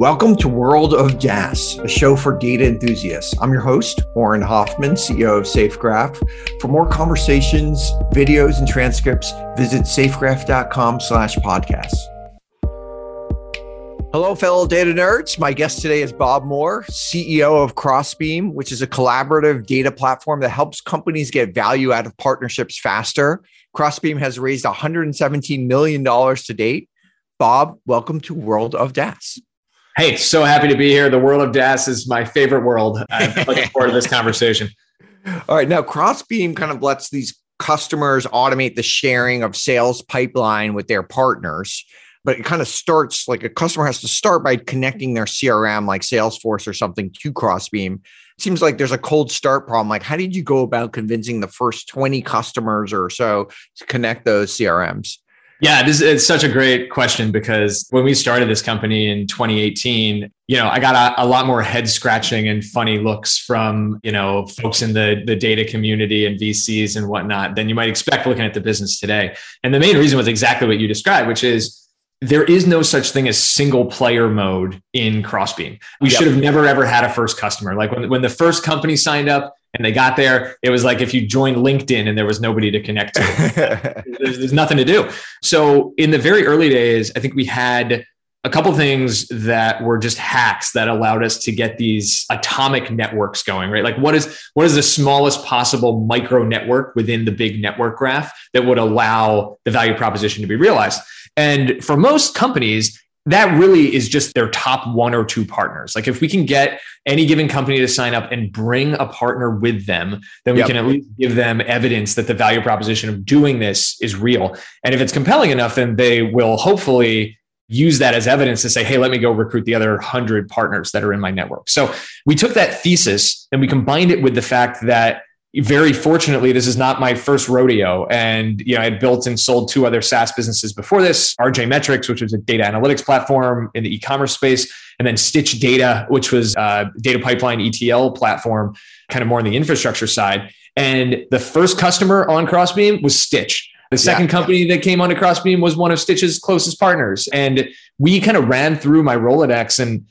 Welcome to World of DaaS, a show for data enthusiasts. I'm your host, Auren Hoffman, CEO of SafeGraph. For more conversations, videos, and transcripts, visit safegraph.com slash podcasts. Hello, fellow data nerds. My guest today is Bob Moore, CEO of Crossbeam, which is a collaborative data platform that helps companies get value out of partnerships faster. Crossbeam has raised $117 million to date. Bob, welcome to World of DaaS. Hey, so happy to be here. The world of DaaS is my favorite world. I'm looking forward to this conversation. All right. Now, Crossbeam kind of lets these customers automate the sharing of sales pipeline with their partners. But it kind of starts like a customer has to start by connecting their CRM, like Salesforce or something, to Crossbeam. It seems like there's a cold start problem. Like, how did you go about convincing the first 20 customers or so to connect those CRMs? Yeah, this is such a great question because when we started this company in 2018, you know, I got a, a, lot more head scratching and funny looks from, you know, folks in the, the data community and VCs and whatnot than you might expect looking at the business today. And the main reason was exactly what you described, which is there is no such thing as single player mode in Crossbeam. We yep. should have never ever had a first customer. Like when, when the first company signed up, and they got there it was like if you joined linkedin and there was nobody to connect to. There's, there's, nothing to do. So in the very early days i think we had a couple things that were just hacks that allowed us to get these atomic networks going right? Like what is what is the smallest possible micro network within the big network graph that would allow the value proposition to be realized? And for most companies that really is just their top one or two partners. Like if we can get any given company to sign up and bring a partner with them, then we yep. can at least give them evidence that the value proposition of doing this is real. And if it's compelling enough, then they will hopefully use that as evidence to say, hey, let me go recruit the other hundred partners that are in my network. So we took that thesis and we combined it with the fact that very fortunately, this is not my first rodeo. And you know, I had built and sold two other SaaS businesses before this: RJ Metrics, which was a data analytics platform in the e-commerce space, and then Stitch Data, which was a data pipeline ETL platform, kind of more on the infrastructure side. And the first customer on Crossbeam was Stitch. The second yeah, company that came onto Crossbeam was one of Stitch's closest partners. And we kind of ran through my Rolodex and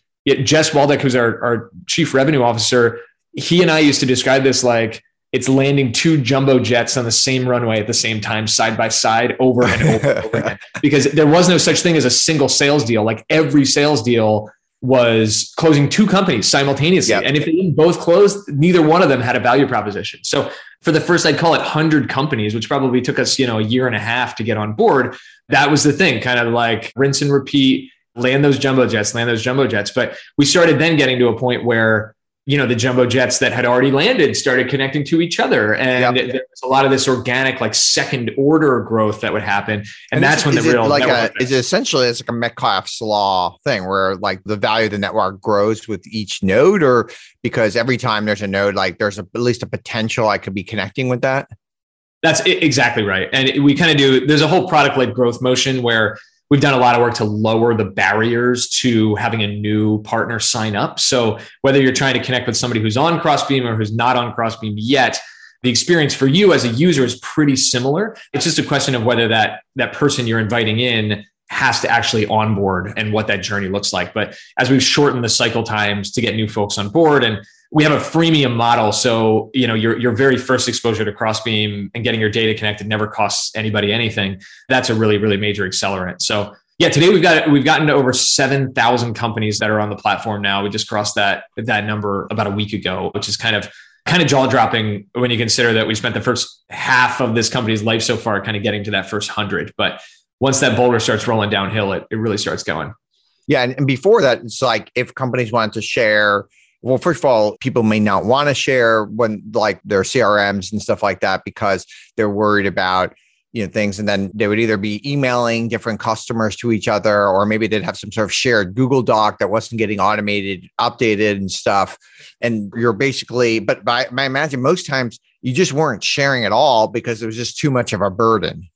Jess Waldeck, who's our, our chief revenue officer, he and I used to describe this like it's landing two jumbo jets on the same runway at the same time, side by side, over and over, and over again. Because there was no such thing as a single sales deal. Like every sales deal was closing two companies simultaneously. Yep. And if they didn't both close, neither one of them had a value proposition. So for the first, I'd call it 100 companies, which probably took us, you know, a year and a half to get on board. That was the thing, kind of like rinse and repeat, land those jumbo jets, land those jumbo jets. But we started then getting to a point where you know the jumbo jets that had already landed started connecting to each other. And yep. there was a lot of this organic like second order growth that would happen. And, and that's when the real like a, is it essentially it's like a metcalfe's law thing where like the value of the network grows with each node? Or because every time there's a node like there's a, at least a potential i could be connecting with that? That's exactly right. And we kind of do there's a whole product led growth motion where we've done a lot of work to lower the barriers to having a new partner sign up. So whether you're trying to connect with somebody who's on Crossbeam or who's not on Crossbeam yet, the experience for you as a user is pretty similar. It's just a question of whether that that person you're inviting in has to actually onboard and what that journey looks like. But as we've shortened the cycle times to get new folks on board and we have a freemium model. So, you know, your, your very first exposure to Crossbeam and getting your data connected never costs anybody anything. That's a really, really major accelerant. So yeah, today we've got we've gotten to over seven thousand companies that are on the platform now. We just crossed that that number about a week ago, which is kind of kind of jaw dropping when you consider that we spent the first half of this company's life so far kind of getting to that first hundred. But once that boulder starts rolling downhill, it, it really starts going. Yeah, and, and before that, it's like if companies wanted to share well, first of all, people may not want to share when like their CRMs and stuff like that because they're worried about you know things. And then they would either be emailing different customers to each other or maybe they'd have some sort of shared google doc that wasn't getting automated updated and stuff. And you're basically but by, I imagine most times you just weren't sharing at all because it was just too much of a burden.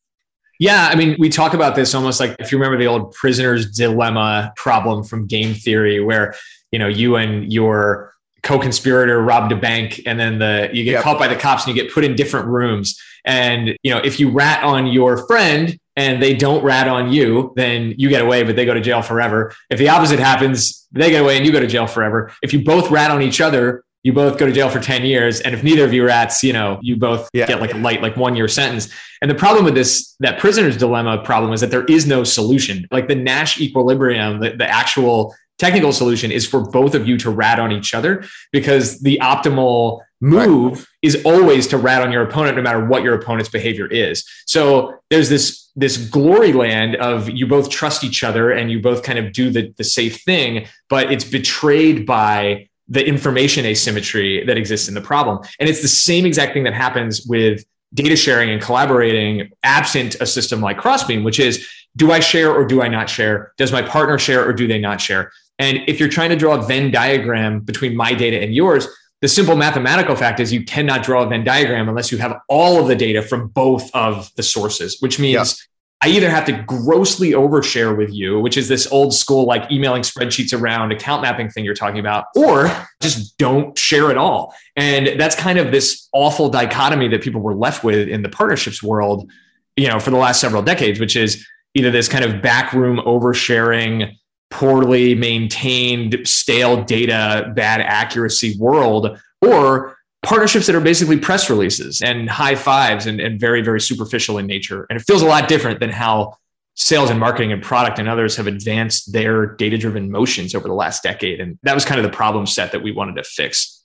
Yeah, I mean, we talk about this almost like if you remember the old prisoner's dilemma problem from game theory, where you know you and your co-conspirator robbed a bank and then the you get yep. caught by the cops and you get put in different rooms and you know if you rat on your friend and they don't rat on you, then you get away, but they go to jail forever. If the opposite happens, they get away and you go to jail forever. If you both rat on each other, you both go to jail for 10 years. And if neither of you rats, you know, you both yeah. get like a light, like one year sentence. And the problem with this, that prisoner's dilemma problem is that there is no solution. Like the Nash equilibrium, the, the actual technical solution is for both of you to rat on each other because the optimal move right. is always to rat on your opponent no matter what your opponent's behavior is. So there's this this glory land of you both trust each other and you both kind of do the, the safe thing but it's betrayed by the information asymmetry that exists in the problem. And it's the same exact thing that happens with data sharing and collaborating absent a system like crossbeam which is do i share or do i not share? Does my partner share or do they not share and if you're trying to draw a Venn diagram between my data and yours, the simple mathematical fact is you cannot draw a Venn diagram unless you have all of the data from both of the sources, which means. I either have to grossly overshare with you, which is this old school like emailing spreadsheets around account mapping thing you're talking about, or just don't share at all. And that's kind of this awful dichotomy that people were left with in the partnerships world, you know, for the last several decades, which is either this kind of backroom oversharing poorly maintained, stale data, bad accuracy world, or partnerships that are basically press releases and high fives and, and very, very superficial in nature. And it feels a lot different than how sales and marketing and product and others have advanced their data driven motions over the last decade. And that was kind of the problem set that we wanted to fix.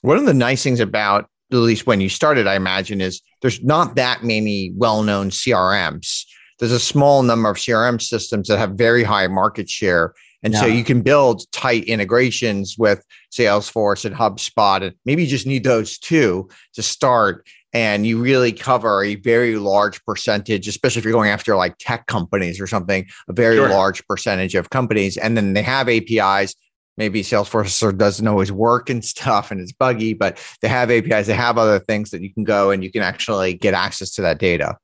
One of the nice things about, at least when you started, I imagine, is there's not that many well known CRMs there's a small number of CRM systems that have very high market share. And yeah. so you can build tight integrations with Salesforce and HubSpot. And maybe you just need those two to start. And you really cover a very large percentage, especially if you're going after like tech companies or something, a very sure. large percentage of companies. And then they have APIs. Maybe Salesforce doesn't always work and stuff and it's buggy, but they have APIs, they have other things that you can go and you can actually get access to that data.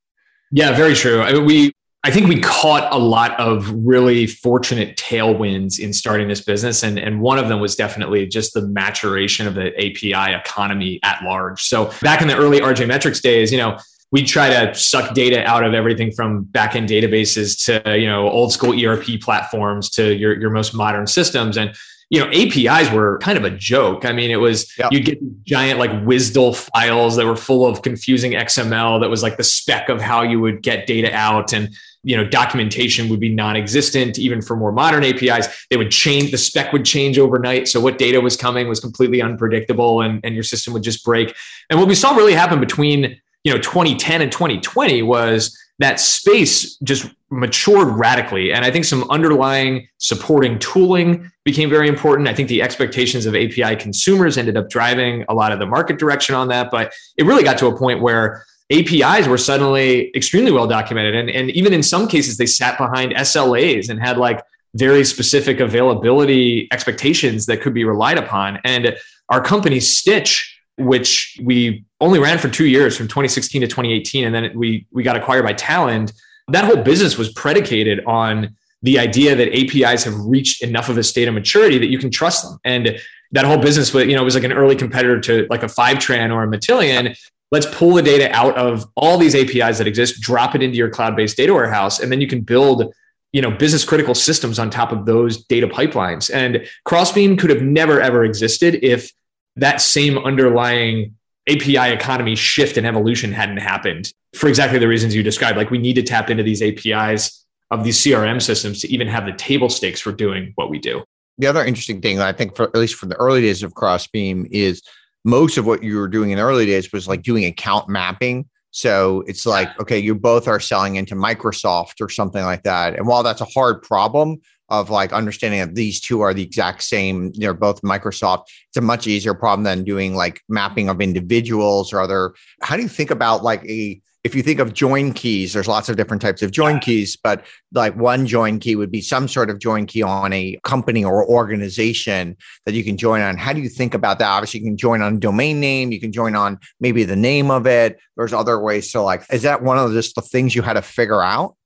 Yeah, very true. I mean, we I think we caught a lot of really fortunate tailwinds in starting this business. And, and one of them was definitely just the maturation of the API economy at large. So back in the early RJ Metrics days, you know, we try to suck data out of everything from backend databases to, you know, old school ERP platforms to your, your most modern systems. And you know, APIs were kind of a joke. I mean, it was yep. you'd get giant like WSDL files that were full of confusing XML that was like the spec of how you would get data out. And, you know, documentation would be non-existent even for more modern APIs. They would change, the spec would change overnight. So what data was coming was completely unpredictable and, and your system would just break. And what we saw really happen between, you know, 2010 and 2020 was that space just matured radically. And I think some underlying supporting tooling became very important. I think the expectations of API consumers ended up driving a lot of the market direction on that. But it really got to a point where APIs were suddenly extremely well documented. And, and even in some cases, they sat behind SLAs and had like very specific availability expectations that could be relied upon. And our company, Stitch, which we only ran for two years from 2016 to 2018 and then we we got acquired by talend that whole business was predicated on the idea that apis have reached enough of a state of maturity that you can trust them. And that whole business was you know was like an early competitor to like a fivetran or a matillion. Let's pull the data out of all these apis that exist drop it into your cloud-based data warehouse and then you can build you know business critical systems on top of those data pipelines. And crossbeam could have never ever existed if that same underlying API economy shift and evolution hadn't happened for exactly the reasons you described. Like we need to tap into these APIs of these CRM systems to even have the table stakes for doing what we do. The other interesting thing, I think, for at least from the early days of Crossbeam, is most of what you were doing in the early days was like doing account mapping. So it's like, okay, you both are selling into Microsoft or something like that. And while that's a hard problem, of like understanding that these two are the exact same, they're both Microsoft. It's a much easier problem than doing like mapping of individuals or other. How do you think about like a if you think of join keys, there's lots of different types of join keys, but like one join key would be some sort of join key on a company or organization that you can join on. How do you think about that? Obviously, you can join on domain name, you can join on maybe the name of it. There's other ways. So, like, is that one of just the things you had to figure out?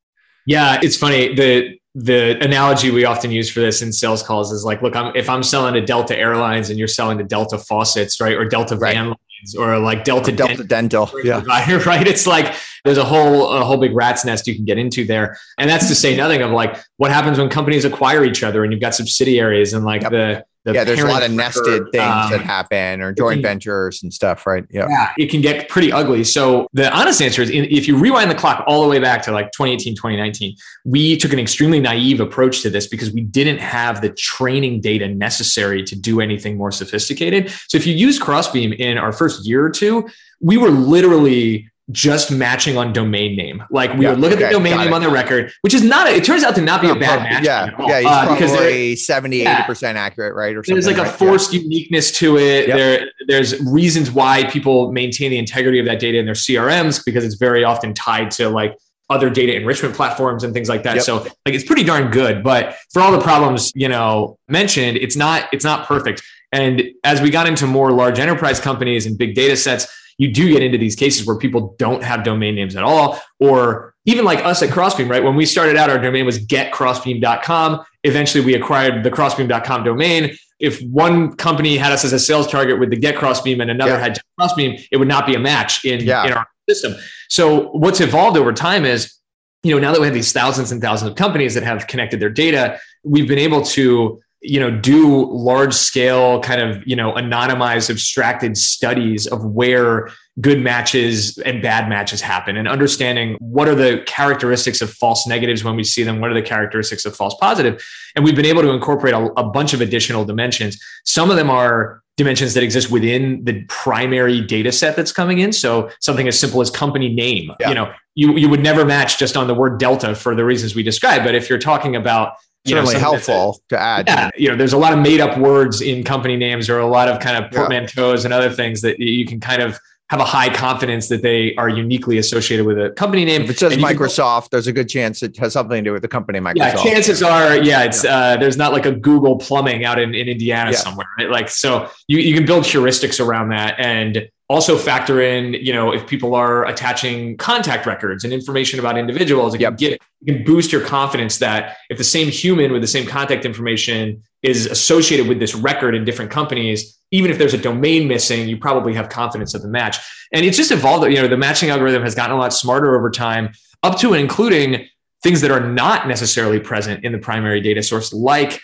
Yeah, it's funny. The the analogy we often use for this in sales calls is like, look, I'm, if I'm selling to Delta Airlines and you're selling to Delta Faucets, right, or Delta right. Van Lines, or like Delta, or Delta Dental, yeah, right? It's like there's a whole a whole big rat's nest you can get into there. And that's to say nothing of like what happens when companies acquire each other and you've got subsidiaries and like yep. the the yeah, there's a lot of nested things um, that happen or joint can, ventures and stuff, right? Yeah. yeah, it can get pretty ugly. So the honest answer is if you rewind the clock all the way back to like 2018, 2019, we took an extremely naive approach to this because we didn't have the training data necessary to do anything more sophisticated. So if you use Crossbeam in our first year or two, we were literally just matching on domain name. Like we yeah, would look okay, at the domain name it. on the record, which is not, a, it turns out to not be a bad match. Yeah. Yeah. He's uh, probably 70, yeah. 80% accurate, right? Or something. There's like a forced yeah. uniqueness to it. Yep. There, there's reasons why people maintain the integrity of that data in their CRMs because it's very often tied to like other data enrichment platforms and things like that. Yep. So like it's pretty darn good. But for all the problems, you know, mentioned, it's not, it's not perfect. And as we got into more large enterprise companies and big data sets, you do get into these cases where people don't have domain names at all, or even like us at Crossbeam, right? When we started out, our domain was getcrossbeam.com. Eventually, we acquired the crossbeam.com domain. If one company had us as a sales target with the Get Crossbeam and another yeah. had Crossbeam, it would not be a match in, yeah. in our system. So, what's evolved over time is, you know, now that we have these thousands and thousands of companies that have connected their data, we've been able to you know do large scale kind of you know anonymized abstracted studies of where good matches and bad matches happen and understanding what are the characteristics of false negatives when we see them what are the characteristics of false positives? positive and we've been able to incorporate a, a bunch of additional dimensions some of them are dimensions that exist within the primary data set that's coming in so something as simple as company name yeah. you know you, you would never match just on the word delta for the reasons we described but if you're talking about certainly know, helpful to add. Yeah, you know, there's a lot of made up words in company names or a lot of kind of portmanteaus yeah. and other things that you can kind of have a high confidence that they are uniquely associated with a company name. If it says Microsoft, can, there's a good chance it has something to do with the company Microsoft. Yeah, chances are, yeah, it's. Uh, there's not like a Google plumbing out in, in Indiana yeah. somewhere, right? Like, so you, you can build heuristics around that and also factor in, you know, if people are attaching contact records and information about individuals, it yep. can get you can boost your confidence that if the same human with the same contact information is associated with this record in different companies, even if there's a domain missing, you probably have confidence of the match. And it's just evolved. You know, the matching algorithm has gotten a lot smarter over time, up to and including things that are not necessarily present in the primary data source, like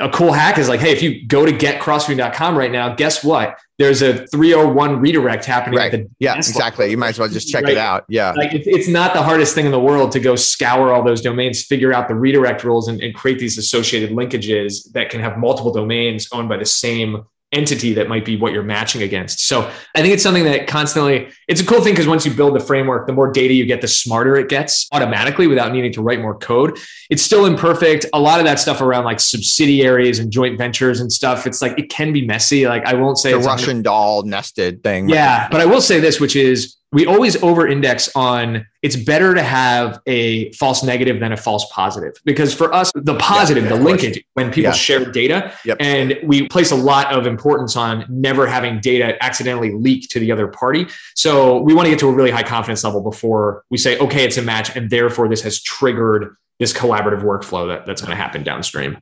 a cool hack is like, hey, if you go to getcrossbeam.com right now, guess what? There's a 301 redirect happening. Right. yeah, exactly. You might as well just check right? it out. Yeah. Like it's not the hardest thing in the world to go scour all those domains, figure out the redirect rules and, and create these associated linkages that can have multiple domains owned by the same entity that might be what you're matching against. So I think it's something that constantly, it's a cool thing because once you build the framework, the more data you get, the smarter it gets automatically without needing to write more code. It's still imperfect. A lot of that stuff around like subsidiaries and joint ventures and stuff, it's like, it can be messy. Like I won't say the Russian doll nested thing. Yeah. But I will say this, which is we always over index on it's better to have a false negative than a false positive because for us the positive yeah, the linkage when people yeah. share data yep. and we place a lot of importance on never having data accidentally leak to the other party so we want to get to a really high confidence level before we say okay it's a match and therefore this has triggered this collaborative workflow that, that's going to happen downstream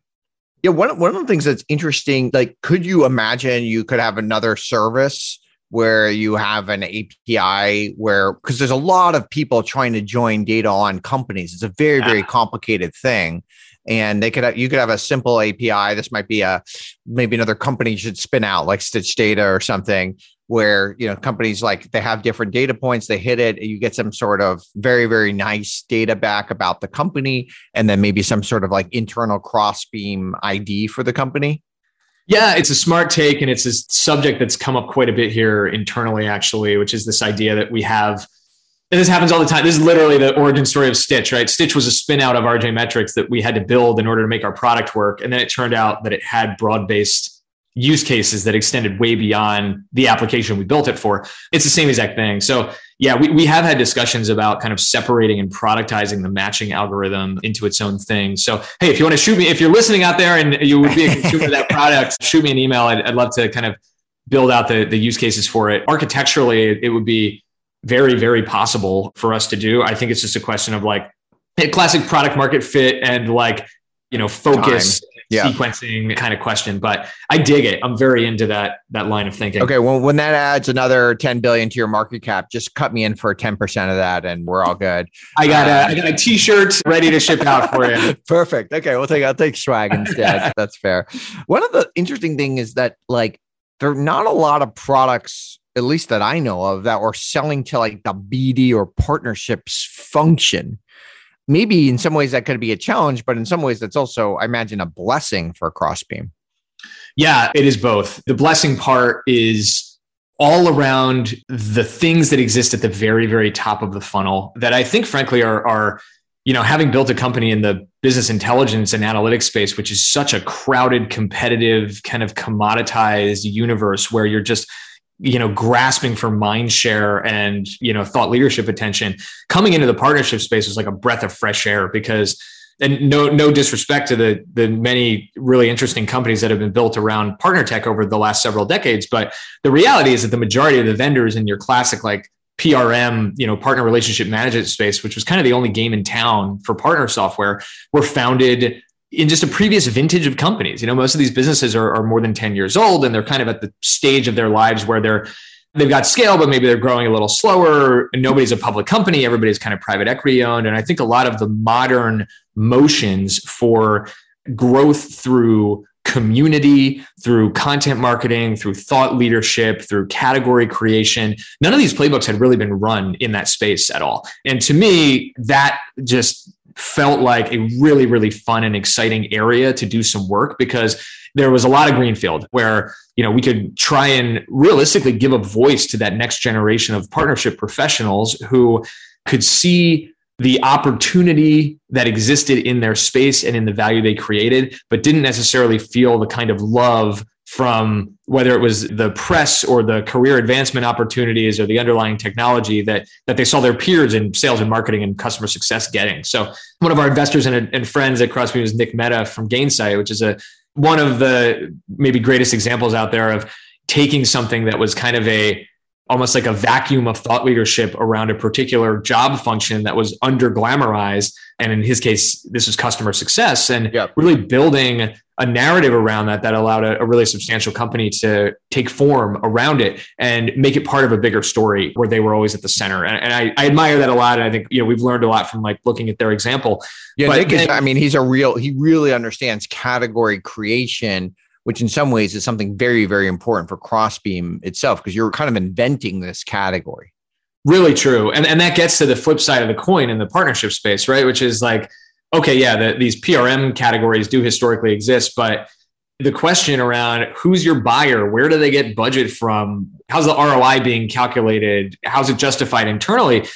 yeah one, one of the things that's interesting like could you imagine you could have another service where you have an API where because there's a lot of people trying to join data on companies. It's a very very complicated thing, and they could have, you could have a simple API. This might be a maybe another company should spin out like Stitch Data or something where you know companies like they have different data points they hit it you get some sort of very very nice data back about the company and then maybe some sort of like internal crossbeam id for the company yeah, it's a smart take, and it's a subject that's come up quite a bit here internally, actually, which is this idea that we have. And this happens all the time. This is literally the origin story of Stitch, right? Stitch was a spin out of RJ Metrics that we had to build in order to make our product work. And then it turned out that it had broad based use cases that extended way beyond the application we built it for. It's the same exact thing. So yeah, we, we have had discussions about kind of separating and productizing the matching algorithm into its own thing. So, hey, if you want to shoot me, if you're listening out there and you would be a consumer of that product, shoot me an email. I'd, I'd love to kind of build out the, the use cases for it. Architecturally, it, would be very, very possible for us to do. I think it's just a question of like a classic product market fit and like, you know, focus. Yeah. sequencing kind of question. But I dig it. I'm very into that that line of thinking. Okay, well, when that adds another 10 billion to your market cap, just cut me in for 10% of that, and we're all good. I got uh, a I got a t-shirt ready to ship out for you. Perfect. Okay, we'll take I'll take swag instead. That's fair. One of the interesting thing is that like there are not a lot of products at least that I know of, that are selling to like the BD or partnerships function. Maybe in some ways that could be a challenge, but in some ways that's also, I imagine, a blessing for Crossbeam. Yeah, it is both. The blessing part is all around the things that exist at the very, very top of the funnel that I think, frankly, are, are you know, having built a company in the business intelligence and analytics space, which is such a crowded, competitive, kind of commoditized universe where you're just you know grasping for mind share and you know thought leadership attention coming into the partnership space was like a breath of fresh air because and no no disrespect to the the many really interesting companies that have been built around partner tech over the last several decades but the reality is that the majority of the vendors in your classic like PRM, you know, partner relationship management space, which was kind of the only game in town for partner software, were founded in just a previous vintage of companies. You know, most of these businesses are, are more than 10 years old and they're kind of at the stage of their lives where they're they've got scale, but maybe they're growing a little slower. Nobody's a public company. Everybody's kind of private equity owned. And I think a lot of the modern motions for growth through community, through content marketing, through thought leadership, through category creation. None of these playbooks had really been run in that space at all. And to me, that just felt like a really, really fun and exciting area to do some work because there was a lot of greenfield where you know we could try and realistically give a voice to that next generation of partnership professionals who could see the opportunity that existed in their space and in the value they created but didn't necessarily feel the kind of love from whether it was the press or the career advancement opportunities or the underlying technology that that they saw their peers in sales and marketing and customer success getting. So one of our investors and, and friends at Crossbeam is Nick Mehta from Gainsight, which is a one of the maybe greatest examples out there of taking something that was kind of a almost like a vacuum of thought leadership around a particular job function that was under glamorized. And in his case, this was customer success and yep. really building a narrative around that that allowed a, a, really substantial company to take form around it and make it part of a bigger story where they were always at the center. And, and I, I, admire that a lot. And I think, you know, we've learned a lot from like looking at their example. Yeah. But, Nick is, I mean, he's a real, he really understands category creation which in some ways is something very, very important for Crossbeam itself, because you're kind of inventing this category. Really true. And, and that gets to the flip side of the coin in the partnership space, right? Which is like, okay, yeah, the, these PRM categories do historically exist, but the question around who's your buyer, where do they get budget from, how's the ROI being calculated, how's it justified internally?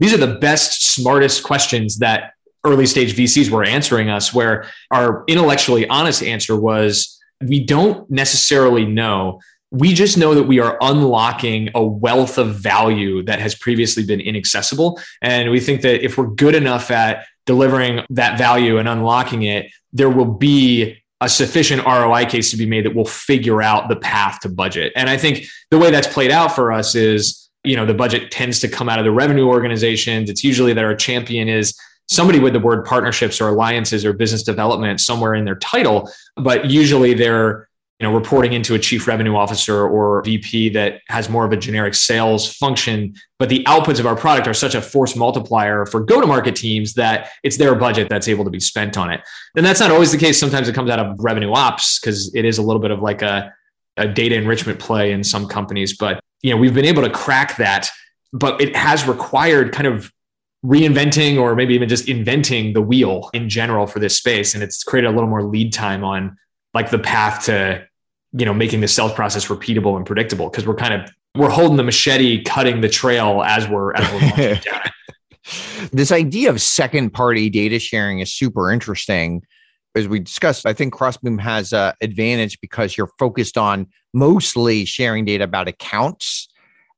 These are the best, smartest questions that early stage VCs were answering us, where our intellectually honest answer was, we don't necessarily know. We just know that we are unlocking a wealth of value that has previously been inaccessible. And we think that if we're good enough at delivering that value and unlocking it, there will be a sufficient ROI case to be made that will figure out the path to budget. And I think the way that's played out for us is, you know, the budget tends to come out of the revenue organizations. It's usually that our champion is somebody with the word partnerships or alliances or business development somewhere in their title, but usually they're know reporting into a chief revenue officer or VP that has more of a generic sales function. But the outputs of our product are such a force multiplier for go to market teams that it's their budget that's able to be spent on it. And that's not always the case. Sometimes it comes out of revenue ops because it is a little bit of like a, a data enrichment play in some companies. But you know we've been able to crack that but it has required kind of reinventing or maybe even just inventing the wheel in general for this space and it's created a little more lead time on like the path to you know making the sales process repeatable and predictable because we're kind of we're holding the machete cutting the trail as we're as we're this idea of second party data sharing is super interesting. As we discussed i think crossbeam has an advantage because you're focused on mostly sharing data about accounts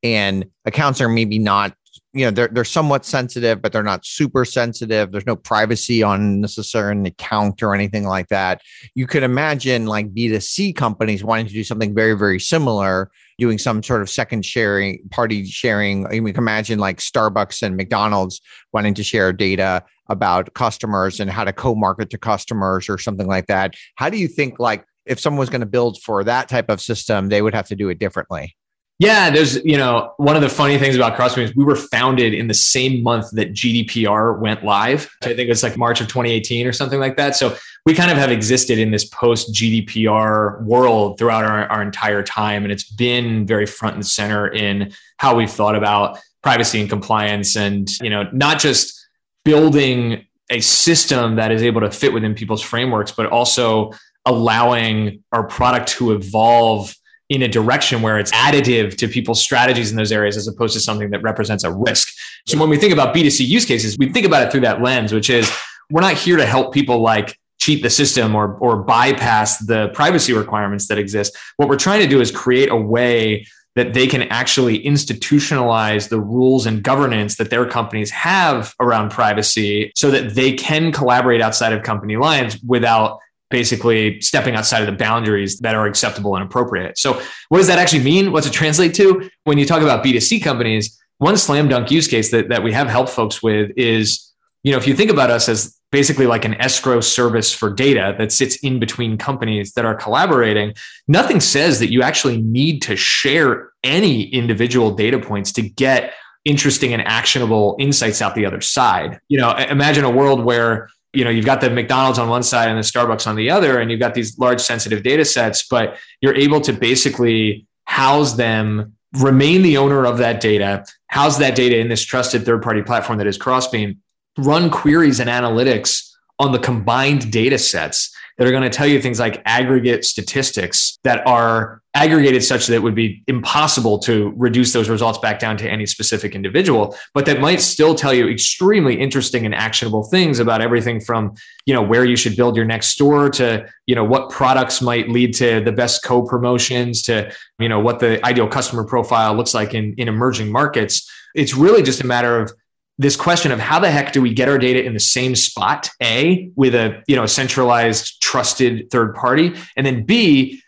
and accounts are maybe not you know they're they're somewhat sensitive, but they're not super sensitive. There's no privacy on necessarily an account or anything like that. You could imagine like B2C companies wanting to do something very, very similar, doing some sort of second sharing, party sharing. You can imagine like Starbucks and McDonald's wanting to share data about customers and how to co-market to customers or something like that. How do you think like if someone was going to build for that type of system, they would have to do it differently? Yeah, there's, you know, one of the funny things about Crossbeam is we were founded in the same month that GDPR went live. I think it's like March of 2018 or something like that. So we kind of have existed in this post GDPR world throughout our, our entire time. And it's been very front and center in how we've thought about privacy and compliance and, you know, not just building a system that is able to fit within people's frameworks, but also allowing our product to evolve in a direction where it's additive to people's strategies in those areas as opposed to something that represents a risk. So when we think about B2C use cases, we think about it through that lens, which is we're not here to help people like cheat the system or or bypass the privacy requirements that exist. What we're trying to do is create a way that they can actually institutionalize the rules and governance that their companies have around privacy so that they can collaborate outside of company lines without basically stepping outside of the boundaries that are acceptable and appropriate. So, what does that actually mean? What's it translate to? When you talk about B2C companies, one slam dunk use case that, that we have helped folks with is, you know, if you think about us as basically like an escrow service for data that sits in between companies that are collaborating, nothing says that you actually need to share any individual data points to get interesting and actionable insights out the other side. You know, imagine a world where you know you've got the mcdonald's on one side and the starbucks on the other and you've got these large sensitive data sets but you're able to basically house them remain the owner of that data house that data in this trusted third party platform that is crossbeam run queries and analytics on the combined data sets that are going to tell you things like aggregate statistics that are aggregated such that it would be impossible to reduce those results back down to any specific individual but that might still tell you extremely interesting and actionable things about everything from you know where you should build your next store to you know what products might lead to the best co-promotions to you know what the ideal customer profile looks like in in emerging markets. It's really just a matter of this question of how the heck do we get our data in the same spot a with a you know centralized trusted third party and then b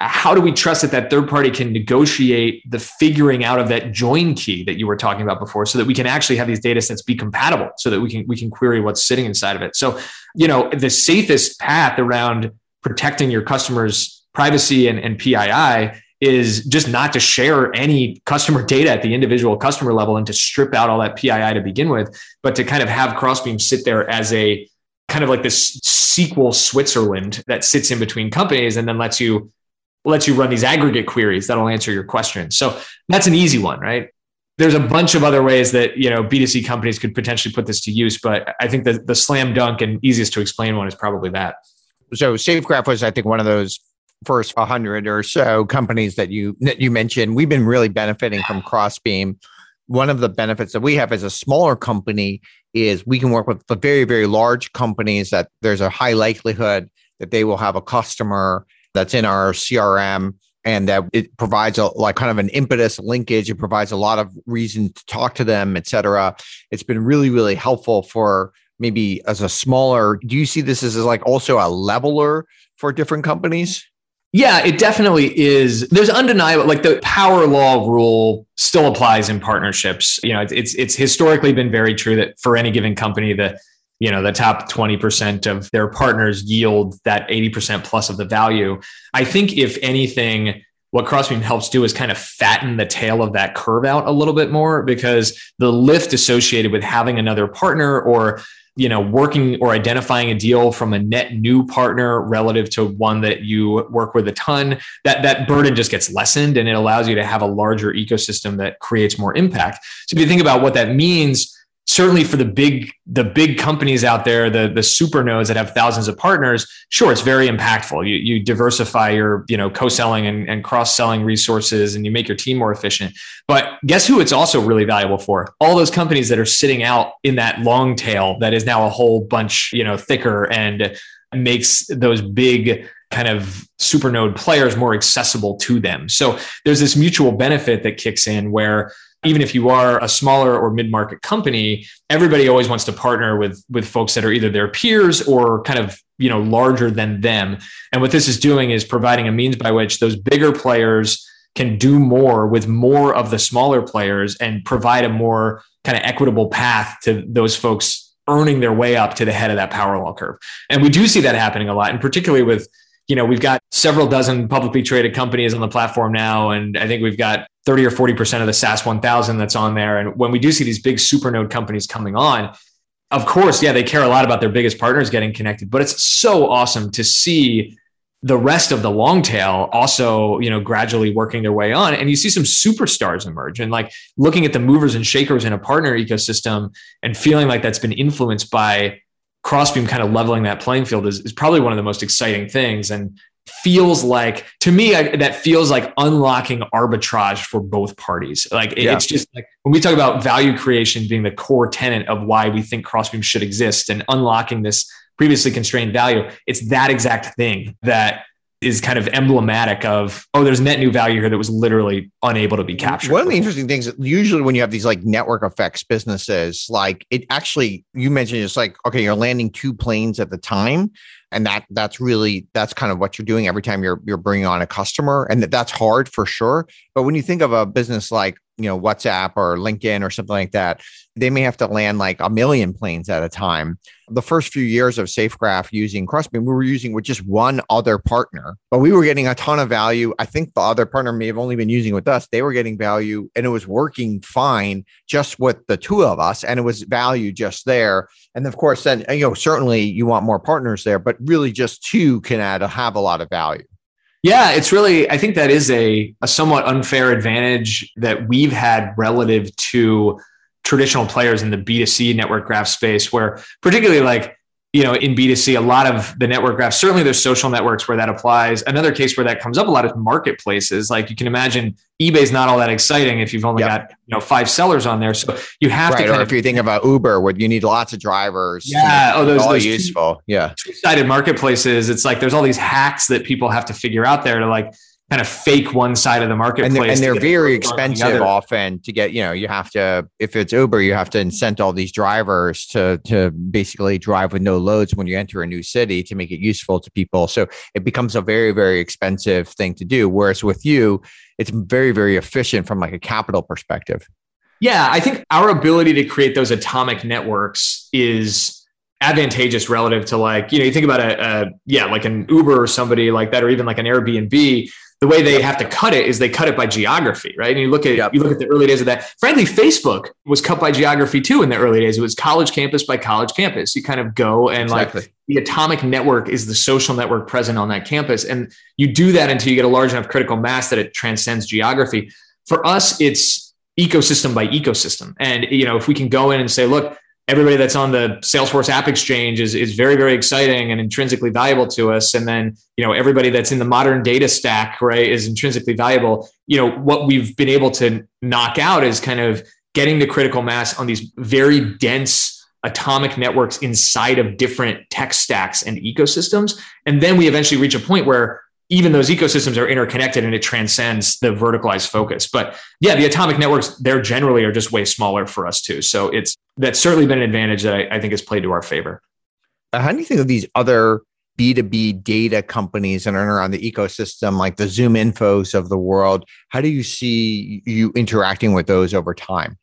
how do we trust that that third party can negotiate the figuring out of that join key that you were talking about before so that we can actually have these data sets be compatible so that we can we can query what's sitting inside of it? So you know the safest path around protecting your customers privacy and, and pii is just not to share any customer data at the individual customer level and to strip out all that PII to begin with, but to kind of have Crossbeam sit there as a kind of like this SQL Switzerland that sits in between companies and then lets you lets you run these aggregate queries that'll answer your questions. So that's an easy one, right? There's a bunch of other ways that you know B2C companies could potentially put this to use, but I think the the slam dunk and easiest to explain one is probably that. So SafeGraph was, I think, one of those first 100 or so companies that you that you mentioned, we've been really benefiting from Crossbeam. One of the benefits that we have as a smaller company is we can work with the very very large companies that there's a high likelihood that they will have a customer that's in our CRM and that it provides a like kind of an impetus linkage. It provides a lot of reason to talk to them, et cetera. It's been really really helpful for maybe as a smaller. Do you see this as like also a leveler for different companies? Yeah, it definitely is. There's undeniable, like the power law rule still applies in partnerships. You know, it's it's historically been very true that for any given company, the you know the top 20% of their partners yield that 80% plus of the value. I think if anything, what Crossbeam helps do is kind of fatten the tail of that curve out a little bit more because the lift associated with having another partner or you know working or identifying a deal from a net new partner relative to one that you work with a ton that that burden just gets lessened and it allows you to have a larger ecosystem that creates more impact. So if you think about what that means certainly for the big the big companies out there the the super nodes that have thousands of partners sure it's very impactful. You, you diversify your you know co-selling and, and cross-selling resources and you make your team more efficient. But guess who it's also really valuable for? All those companies that are sitting out in that long tail that is now a whole bunch you know thicker and makes those big kind of supernode players more accessible to them. So there's this mutual benefit that kicks in where even if you are a smaller or mid-market company everybody always wants to partner with with folks that are either their peers or kind of you know larger than them and what this is doing is providing a means by which those bigger players can do more with more of the smaller players and provide a more kind of equitable path to those folks earning their way up to the head of that power law curve. And we do see that happening a lot, and particularly with you know, we've got several dozen publicly traded companies on the platform now. And I think we've got 30 or 40% of the SaaS 1000 that's on there. And when we do see these big supernode companies coming on, of course, yeah, they care a lot about their biggest partners getting connected, but it's so awesome to see the rest of the long tail also, you know, gradually working their way on. And you see some superstars emerge and like looking at the movers and shakers in a partner ecosystem and feeling like that's been influenced by Crossbeam kind of leveling that playing field is, is probably one of the most exciting things. And feels like to me I, that feels like unlocking arbitrage for both parties like it, yeah. it's just like when we talk about value creation being the core tenet of why we think crossbeam should exist and unlocking this previously constrained value it's that exact thing that is kind of emblematic of oh there's net new value here that was literally unable to be captured. One of the interesting things usually when you have these like network effects businesses like it actually you mentioned it's like okay you're landing two planes at the time and that that's really that's kind of what you're doing every time you're you're bringing on a customer. And that, that's hard for sure. But when you think of a business like you know whatsapp or linkedin or something like that they may have to land like a million planes at a time. The first few years of safegraph using crossbeam we were using with just one other partner but we were getting a ton of value. I think the other partner may have only been using with us. They were getting value and it was working fine just with the two of us and it was value just there and of course then you know certainly you want more partners there but really just two can add have a lot of value. Yeah, it's really, I think that is a, a somewhat unfair advantage that we've had relative to traditional players in the B2C network graph space, where particularly like you know, in B2C, a lot of the network graphs, certainly there's social networks where that applies. Another case where that comes up a lot is marketplaces. Like you can imagine eBay's not all that exciting if you've only yep. got, you know, five sellers on there. So you have right, to. Or if you think about Uber, where you need lots of drivers. Yeah. Oh, those, all those useful. Two, yeah. Two sided marketplaces. It's like there's all these hacks that people have to figure out there to like kind of fake one side of the marketplace. And they're, and they're very expensive often to get, you know, you have to, if it's Uber, you have to incent all these drivers to, to basically drive with no loads when you enter a new city to make it useful to people. So it becomes a very, very expensive thing to do. Whereas with you, it's very, very efficient from like a capital perspective. Yeah. I think our ability to create those atomic networks is advantageous relative to like, you know, you think about a, a yeah, like an Uber or somebody like that, or even like an Airbnb the way they have to cut it is they cut it by geography, right? And you look at yep. you look at the early days of that. Frankly, Facebook was cut by geography too in the early days. It was college campus by college campus. You kind of go and exactly. like the atomic network is the social network present on that campus, and you do that until you get a large enough critical mass that it transcends geography. For us, it's ecosystem by ecosystem, and you know if we can go in and say, look, everybody that's on the Salesforce App Exchange is, is very, very exciting and intrinsically valuable to us. And then, you know, everybody that's in the modern data stack, right, is intrinsically valuable. You know, what we've been able to knock out is kind of getting the critical mass on these very dense atomic networks inside of different tech stacks and ecosystems. And then we eventually reach a point where even those ecosystems are interconnected and it transcends the verticalized focus. But yeah, the atomic networks, they're generally are just way smaller for us too. So it's that's certainly been an advantage that I, I think has played to our favor. Uh, how do you think of these other B2B data companies that are around the ecosystem, like the ZoomInfos of the world? How do you see you interacting with those over time?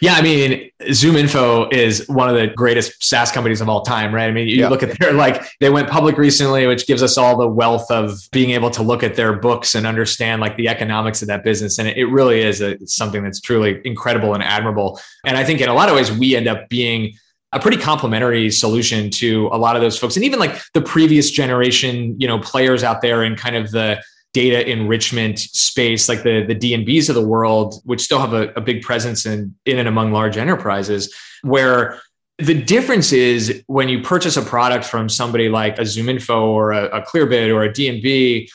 Yeah, I mean, ZoomInfo is one of the greatest SaaS companies of all time, right? I mean, you yeah. look at their like they went public recently, which gives us all the wealth of being able to look at their books and understand like the economics of that business, and it really is a, something that's truly incredible and admirable. And I think in a lot of ways, we end up being a pretty complementary solution to a lot of those folks, and even like the previous generation, you know, players out there and kind of the data enrichment space, like the the DNBs of the world, which still have a, a big presence in in and among large enterprises, where the difference is when you purchase a product from somebody like a ZoomInfo or a, a Clearbit or a DNB,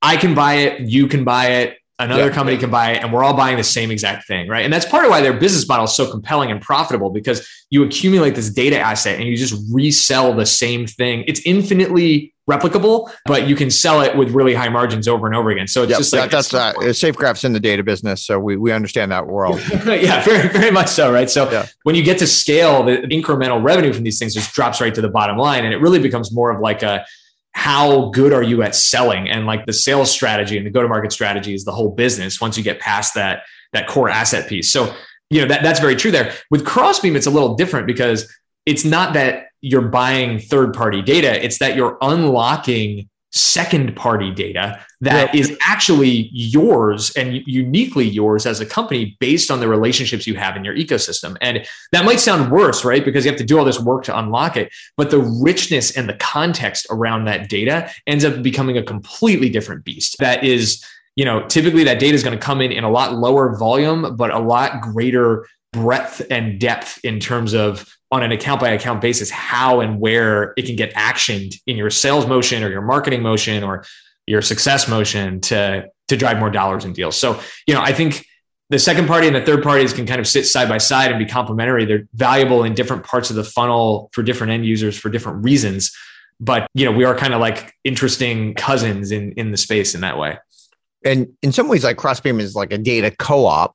I can buy it, you can buy it, another yeah, company yeah. can buy it and we're all buying the same exact thing right and that's part of why their business model is so compelling and profitable because you accumulate this data asset and you just resell the same thing it's infinitely replicable but you can sell it with really high margins over and over again. So it's yep, just like that, that's uh, safegraph's in the data business so we, we understand that world. Yeah very very much so right? So yeah. when you get to scale the incremental revenue from these things just drops right to the bottom line and it really becomes more of like a how good are you at selling? And like the sales strategy and the go to market strategy is the whole business once you get past that that core asset piece. So you know that, that's very true there. With crossbeam it's a little different because it's not that you're buying third party data, it's that you're unlocking second party data that is actually yours and uniquely yours as a company based on the relationships you have in your ecosystem. And that might sound worse, right? Because you have to do all this work to unlock it. But the richness and the context around that data ends up becoming a completely different beast that is you know, typically that data is going to come in in a lot lower volume, but a lot greater breadth and depth in terms of on an account by account basis how and where it can get actioned in your sales motion or your marketing motion or your success motion to to drive more dollars in deals. So, you know, I think the second party and the third parties can kind of sit side by side and be complementary. They're valuable in different parts of the funnel for different end users for different reasons. But, you know, we are kind of like interesting cousins in in the space in that way. And in some ways, like Crossbeam is like a data co-op.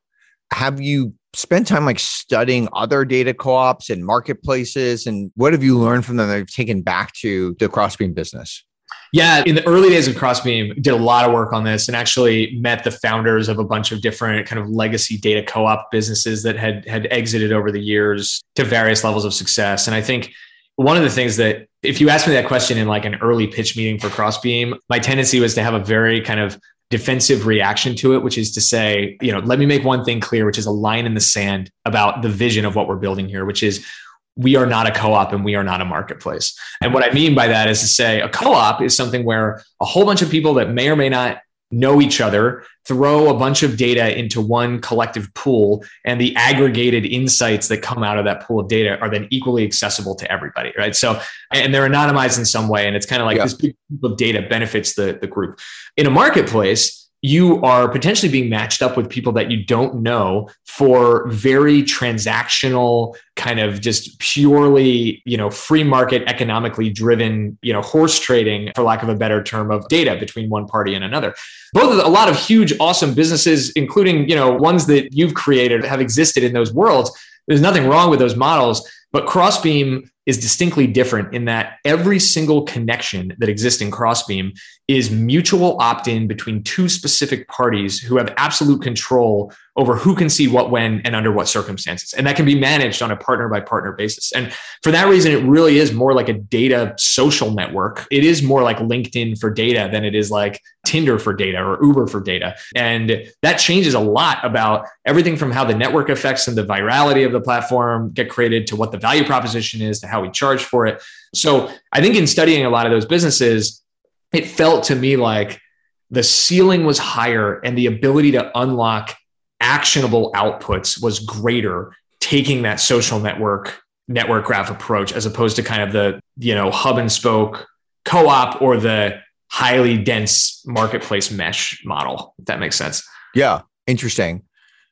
Have you spend time like studying other data co-ops and marketplaces and what have you learned from them that you've taken back to the crossbeam business yeah, in the early days of Crossbeam, did a lot of work on this and actually met the founders of a bunch of different kind of legacy data co-op businesses that had had exited over the years to various levels of success. And I think one of the things that if you asked me that question in like an early pitch meeting for Crossbeam, my tendency was to have a very kind of defensive reaction to it, which is to say, you know, let me make one thing clear, which is a line in the sand about the vision of what we're building here, which is we are not a co-op and we are not a marketplace. And what I mean by that is to say a co-op is something where a whole bunch of people that may or may not know each other, throw a bunch of data into one collective pool, and the aggregated insights that come out of that pool of data are then equally accessible to everybody, right? So, and they're anonymized in some way, and it's kind of like yeah. this big group of data benefits the, the group. In a marketplace, you are potentially being matched up with people that you don't know for very transactional kind of just purely you know free market economically driven you know horse trading for lack of a better term of data between one party and another. Both of the, a lot of huge awesome businesses including you know ones that you've created have existed in those worlds. There's nothing wrong with those models but crossbeam is distinctly different in that every single connection that exists in Crossbeam is mutual opt in between two specific parties who have absolute control over who can see what, when, and under what circumstances. And that can be managed on a partner by partner basis. And for that reason, it really is more like a data social network. It is more like LinkedIn for data than it is like Tinder for data or Uber for data. And that changes a lot about everything from how the network effects and the virality of the platform get created to what the value proposition is to how we charge for it. So I think in studying a lot of those businesses, it felt to me like the ceiling was higher and the ability to unlock actionable outputs was greater taking that social network network graph approach as opposed to kind of the you know hub and spoke co-op or the highly dense marketplace mesh model if that makes sense. Yeah. Interesting.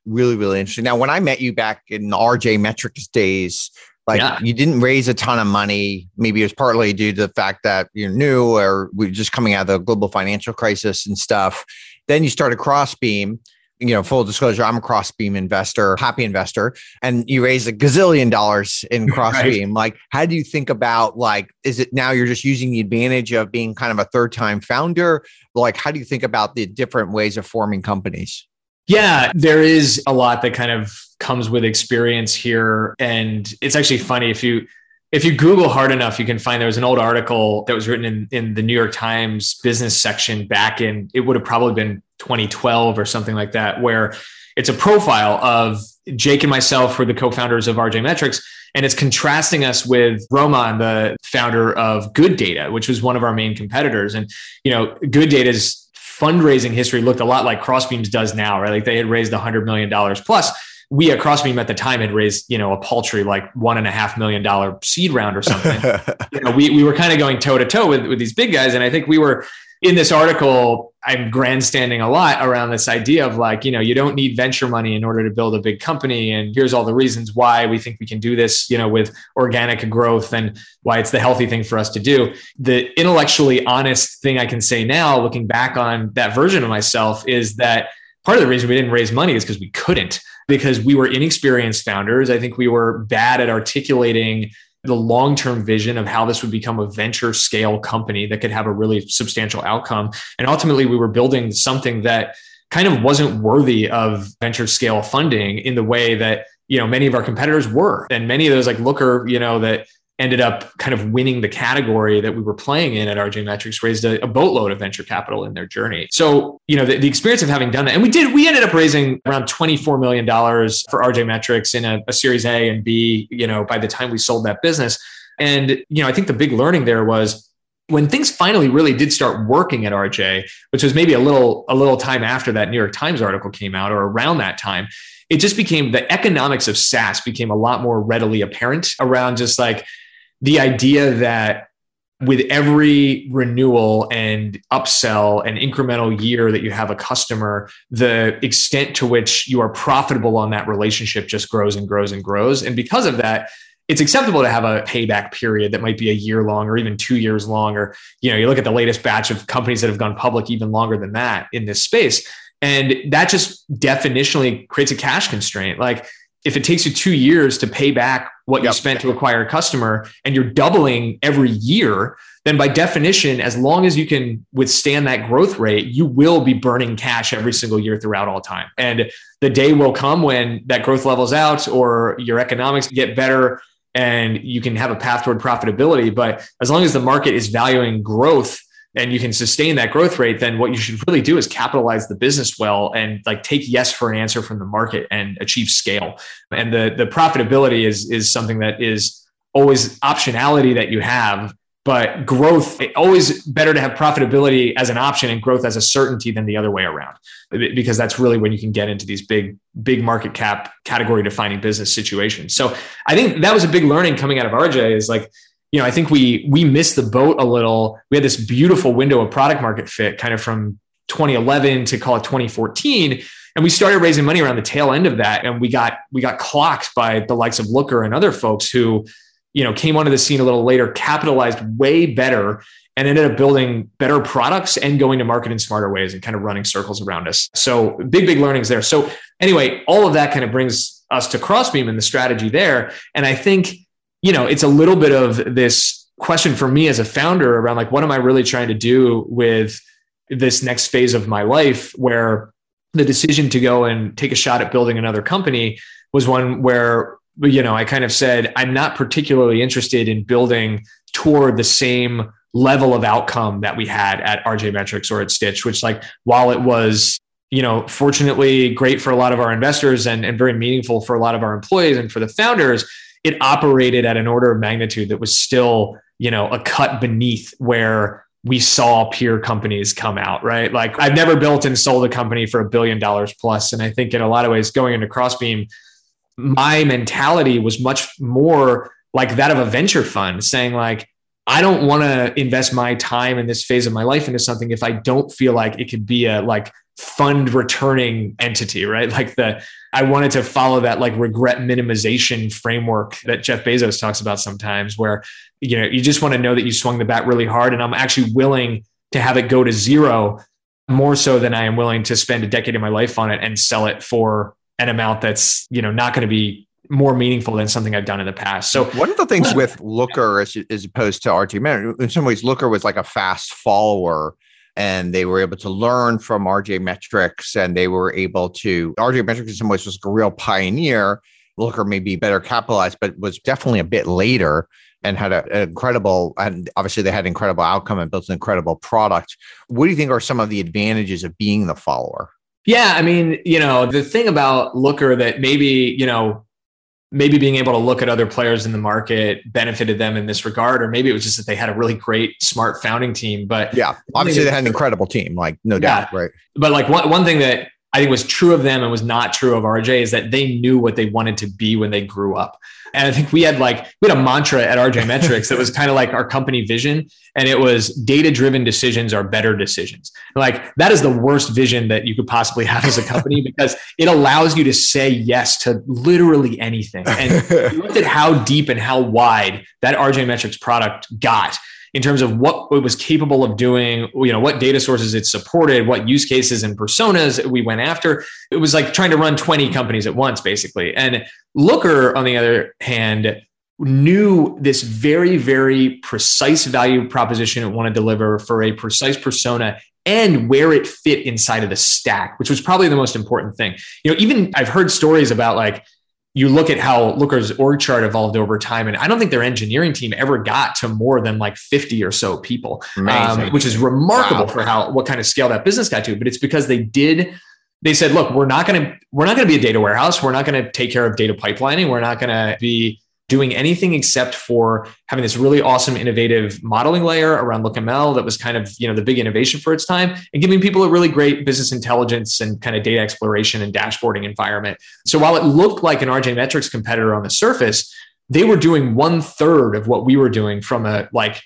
Really really interesting. Now when i met you back in rj metrics days like yeah. you didn't raise a ton of money maybe it was partly due to the fact that you're new or we're just coming out of the global financial crisis and stuff then you started crossbeam you know, full disclosure, I'm a Crossbeam investor, happy investor, and you raise a gazillion dollars in Crossbeam. Right. Like, how do you think about like, is it now you're just using the advantage of being kind of a third time founder? Like, how do you think about the different ways of forming companies? Yeah, there is a lot that kind of comes with experience here. And it's actually funny if you if you Google hard enough, you can find there was an old article that was written in, in the New York Times business section back in, it would have probably been 2012 or something like that, where it's a profile of Jake and myself, who are the co founders of RJ Metrics. And it's contrasting us with Roman, the founder of Good Data, which was one of our main competitors. And, you know, Good Data's fundraising history looked a lot like Crossbeams does now, right? Like they had raised $100 million plus we at Crossbeam at the time had raised, you know, a paltry like one and a half million dollar seed round or something. you know, we, we were kind of going toe to toe with, with these big guys. And I think we were in this article, I'm grandstanding a lot around this idea of like, you know, you don't need venture money in order to build a big company. And here's all the reasons why we think we can do this, you know, with organic growth and why it's the healthy thing for us to do. The intellectually honest thing I can say now, looking back on that version of myself, is that part of the reason we didn't raise money is because we couldn't because we were inexperienced founders. I think we were bad at articulating the long term vision of how this would become a venture scale company that could have a really substantial outcome. And ultimately, we were building something that kind of wasn't worthy of venture scale funding in the way that you know, many of our competitors were. And many of those like Looker, you know, that ended up kind of winning the category that we were playing in at RJ Metrics, raised a, a boatload of venture capital in their journey. So, you know, the, the, experience of having done that, and we did, we ended up raising around $24 million for RJ Metrics in a, a Series A and B, you know, by the time we sold that business. And, you know, I think the big learning there was when things finally really did start working at RJ, which was maybe a little a little time after that New York Times article came out or around that time, it just became the economics of SaaS became a lot more readily apparent around just like the idea that with every renewal and upsell and incremental year that you have a customer, the extent to which you are profitable on that relationship just grows and grows and grows. And because of that, it's acceptable to have a payback period that might be a year long or even two years long. Or, you know, you look at the latest batch of companies that have gone public even longer than that in this space. And that just definitionally creates a cash constraint. Like if it takes you two years to pay back what yep. you spent to acquire a customer and you're doubling every year, then by definition, as long as you can withstand that growth rate, you will be burning cash every single year throughout all time. And the day will come when that growth levels out or your economics get better and you can have a path toward profitability. But as long as the market is valuing growth, and you can sustain that growth rate, then what you should really do is capitalize the business well and like take yes for an answer from the market and achieve scale. And the the profitability is is something that is always optionality that you have, but growth always better to have profitability as an option and growth as a certainty than the other way around because that's really when you can get into these big big market cap category defining business situations so i think that was a big learning coming out of rj is like you know, I think we we missed the boat a little. We had this beautiful window of product market fit kind of from 2011 to call it 2014 and we started raising money around the tail end of that and we got we got clocked by the likes of looker and other folks who you know came onto the scene a little later capitalized way better and ended up building better products and going to market in smarter ways and kind of running circles around us so big big learnings there so anyway all of that kind of brings us to crossbeam and the strategy there and i think you know, it's a little bit of this question for me as a founder around like, what am I really trying to do with this next phase of my life where the decision to go and take a shot at building another company was one where you know i kind of said i'm not particularly interested in building toward the same level of outcome that we had at rj metrics or at stitch which like while it was you know fortunately great for a lot of our investors and, and very meaningful for a lot of our employees and for the founders it operated at an order of magnitude that was still, you know, a cut beneath where we saw peer companies come out, right? Like I've never built and sold a company for a billion dollars plus. And I think in a lot of ways, going into Crossbeam, my mentality was much more like that of a venture fund, saying like, I don't want to invest my time in this phase of my life into something if I don't feel like it could be a like fund returning entity, right? Like the I wanted to follow that like regret minimization framework that Jeff Bezos talks about sometimes, where you know you just want to know that you swung the bat really hard, and I'm actually willing to have it go to zero more so than I am willing to spend a decade of my life on it and sell it for an amount that's you know not going to be more meaningful than something I've done in the past. So one of the things with Looker as, as opposed to RJ in some ways, Looker was like a fast follower and they were able to learn from RJ Metrics and they were able to RJ Metrics in some ways was a real pioneer. Looker may be better capitalized, but was definitely a bit later and had a, an incredible and obviously they had an incredible outcome and built an incredible product. What do you think are some of the advantages of being the follower? Yeah, I mean, you know, the thing about Looker that maybe, you know, maybe being able to look at other players in the market benefited them in this regard, or maybe it was just that they had a really great, smart founding team. But yeah, obviously they had an incredible team, like no yeah, doubt, right? But like one, one thing that I think was true of them and was not true of RJ is that they knew what they wanted to be when they grew up. And I think we had like we had a mantra at RJ Metrics that was kind of like our company vision, and it was data-driven decisions are better decisions. Like that is the worst vision that you could possibly have as a company because it allows you to say yes to literally anything. And you looked at how deep and how wide that RJ Metrics product got in terms of what it was capable of doing, you know, what data sources it supported, what use cases and personas we went after. It was like trying to run 20 companies at once, basically. And Looker, on the other hand, knew this very, very precise value proposition it wanted to deliver for a precise persona and where it fit inside of the stack, which was probably the most important thing. You know, even I've heard stories about like you look at how Looker's org chart evolved over time, and I don't think their engineering team ever got to more than like 50 or so people, um, which is remarkable wow. for how what kind of scale that business got to. But it's because they did. They said, "Look, we're not going to we're not going to be a data warehouse. We're not going to take care of data pipelining. We're not going to be doing anything except for having this really awesome innovative modeling layer around lookml that was kind of you know the big innovation for its time and giving people a really great business intelligence and kind of data exploration and dashboarding environment. So while it looked like an rj metrics competitor on the surface they were doing one third of what we were doing from a like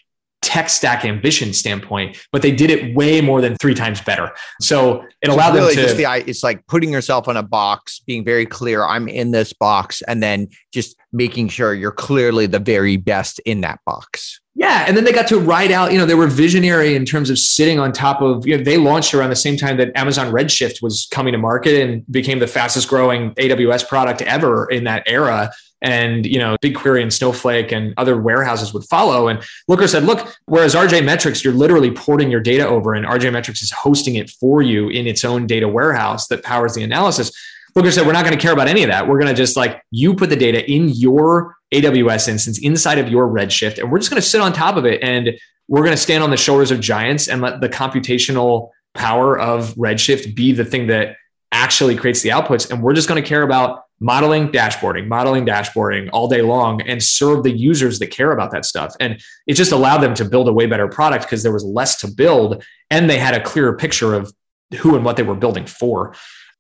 tech stack ambition standpoint, but they did it way more than three times better. So it allowed so really them to. Just the, it's like putting yourself in a box, being very clear, I'm in this box, and then just making sure you're clearly the very best in that box. Yeah, and then they got to ride out. You know, they were visionary in terms of sitting on top of. You know, they launched around the same time that Amazon Redshift was coming to market and became the fastest growing AWS product ever in that era and you know BigQuery and Snowflake and other warehouses would follow. And Looker said, look, whereas RJ Metrics, you're literally porting your data over, and RJ Metrics is hosting it for you in its own data warehouse that powers the analysis. Looker said, we're not going to care about any of that. We're going to just like you put the data in your AWS instance inside of your Redshift, and we're just going to sit on top of it. And we're going to stand on the shoulders of giants and let the computational power of Redshift be the thing that actually creates the outputs. And we're just going to care about modeling dashboarding modeling dashboarding all day long and serve the users that care about that stuff. And it just allowed them to build a way better product because there was less to build and they had a clearer picture of who and what they were building for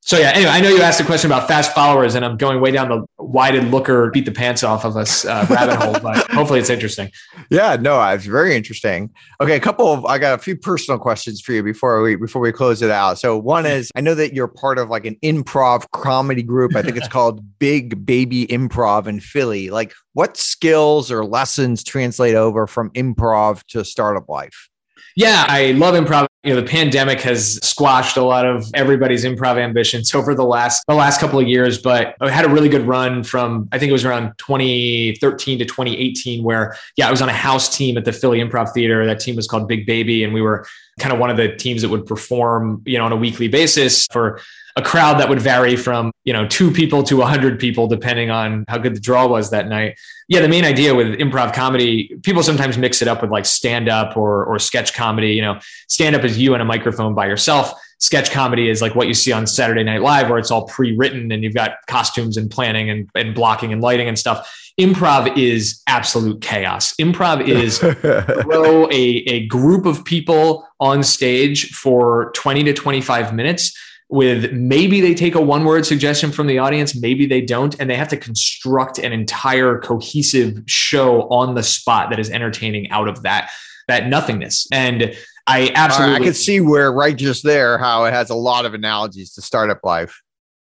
so yeah, anyway, I know you asked a question about fast followers, and I'm going way down the why did Looker beat the pants off of us uh, rabbit hole, but hopefully it's interesting. Yeah, no, it's very interesting. Okay, a couple of I got a few personal questions for you before we before we close it out. So one is I know that you're part of like an improv comedy group. I think it's called Big Baby Improv in Philly. Like, what skills or lessons translate over from improv to startup life? Yeah, I love improv. You know, the pandemic has squashed a lot of everybody's improv ambitions over the last the last couple of years, but I had a really good run from I think it was around 2013 to 2018 where yeah, I was on a house team at the Philly Improv Theater. That team was called Big Baby and we were kind of one of the teams that would perform, you know, on a weekly basis for a crowd that would vary from you know two people to a 100 people depending on how good the draw was that night. Yeah the main idea with improv comedy people sometimes mix it up with like stand up or, or sketch comedy. You know stand up is you and a microphone by yourself. Sketch comedy is like what you see on saturday night live where it's all pre-written and you've got costumes and planning and, and blocking and lighting and stuff. Improv is absolute chaos. Improv is throw a, a group of people on stage for 20 to 25 minutes with maybe they take a one word suggestion from the audience, maybe they don't, and they have to construct an entire cohesive show on the spot that is entertaining out of that that nothingness. And I absolutely I can see where right just there how it has a lot of analogies to startup life.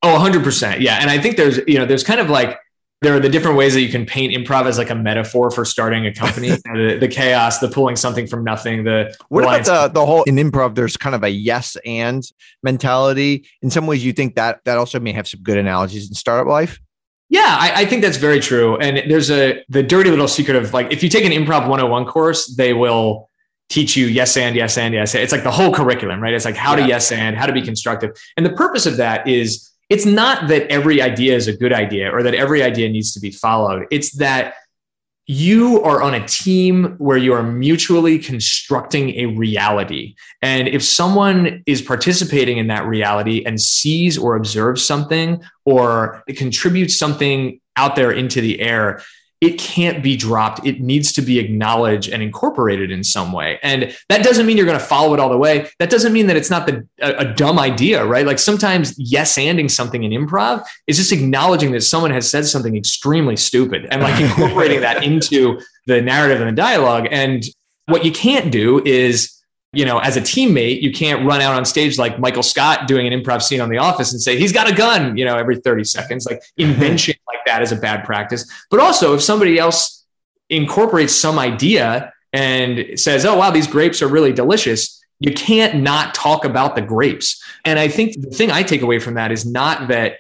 Oh, 100%. Yeah. And I think there's, you know, there's kind of like there are the different ways that you can paint improv as like a metaphor for starting a company. The, the, chaos the pulling something from nothing the what about the, the whole in improv there's kind of a yes and mentality. In some ways you think that that also may have some good analogies in startup life. Yeah I, I think that's very true. And there's a the dirty little secret of like if you take an improv 101 course they will teach you yes and yes and yes it's like the whole curriculum right? It's like how yeah. to yes and how to be constructive. And the purpose of that is it's not that every idea is a good idea or that every idea needs to be followed. It's that you are on a team where you are mutually constructing a reality. And if someone is participating in that reality and sees or observes something or contributes something out there into the air, it can't be dropped. It needs to be acknowledged and incorporated in some way. And that doesn't mean you're going to follow it all the way. That doesn't mean that it's not the, a, a dumb idea, right? Like sometimes yes anding something in improv is just acknowledging that someone has said something extremely stupid and like incorporating that into the narrative and the dialogue. And what you can't do is you know, as a teammate, you can't run out on stage like Michael Scott doing an improv scene on The Office and say, he's got a gun, you know, every 30 seconds. Like invention that is a bad practice. But also, if somebody else incorporates some idea and says, oh, wow, these grapes are really delicious, you can't not talk about the grapes. And I think the thing I take away from that is not that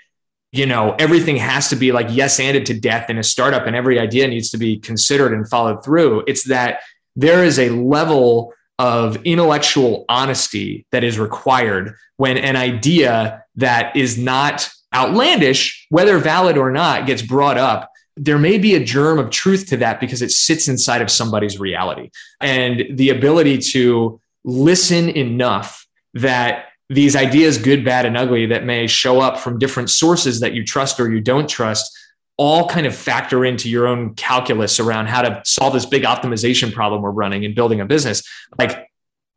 you know everything has to be like yes anded to death in a startup and every idea needs to be considered and followed through it's that there is a level of intellectual honesty that is required when an idea that is not outlandish, whether valid or not, gets brought up, there may be a germ of truth to that because it sits inside of somebody's reality. And the ability to listen enough that these ideas, good, bad, and ugly, that may show up from different sources that you trust or you don't trust, all kind of factor into your own calculus around how to solve this big optimization problem we're running in building a business. Like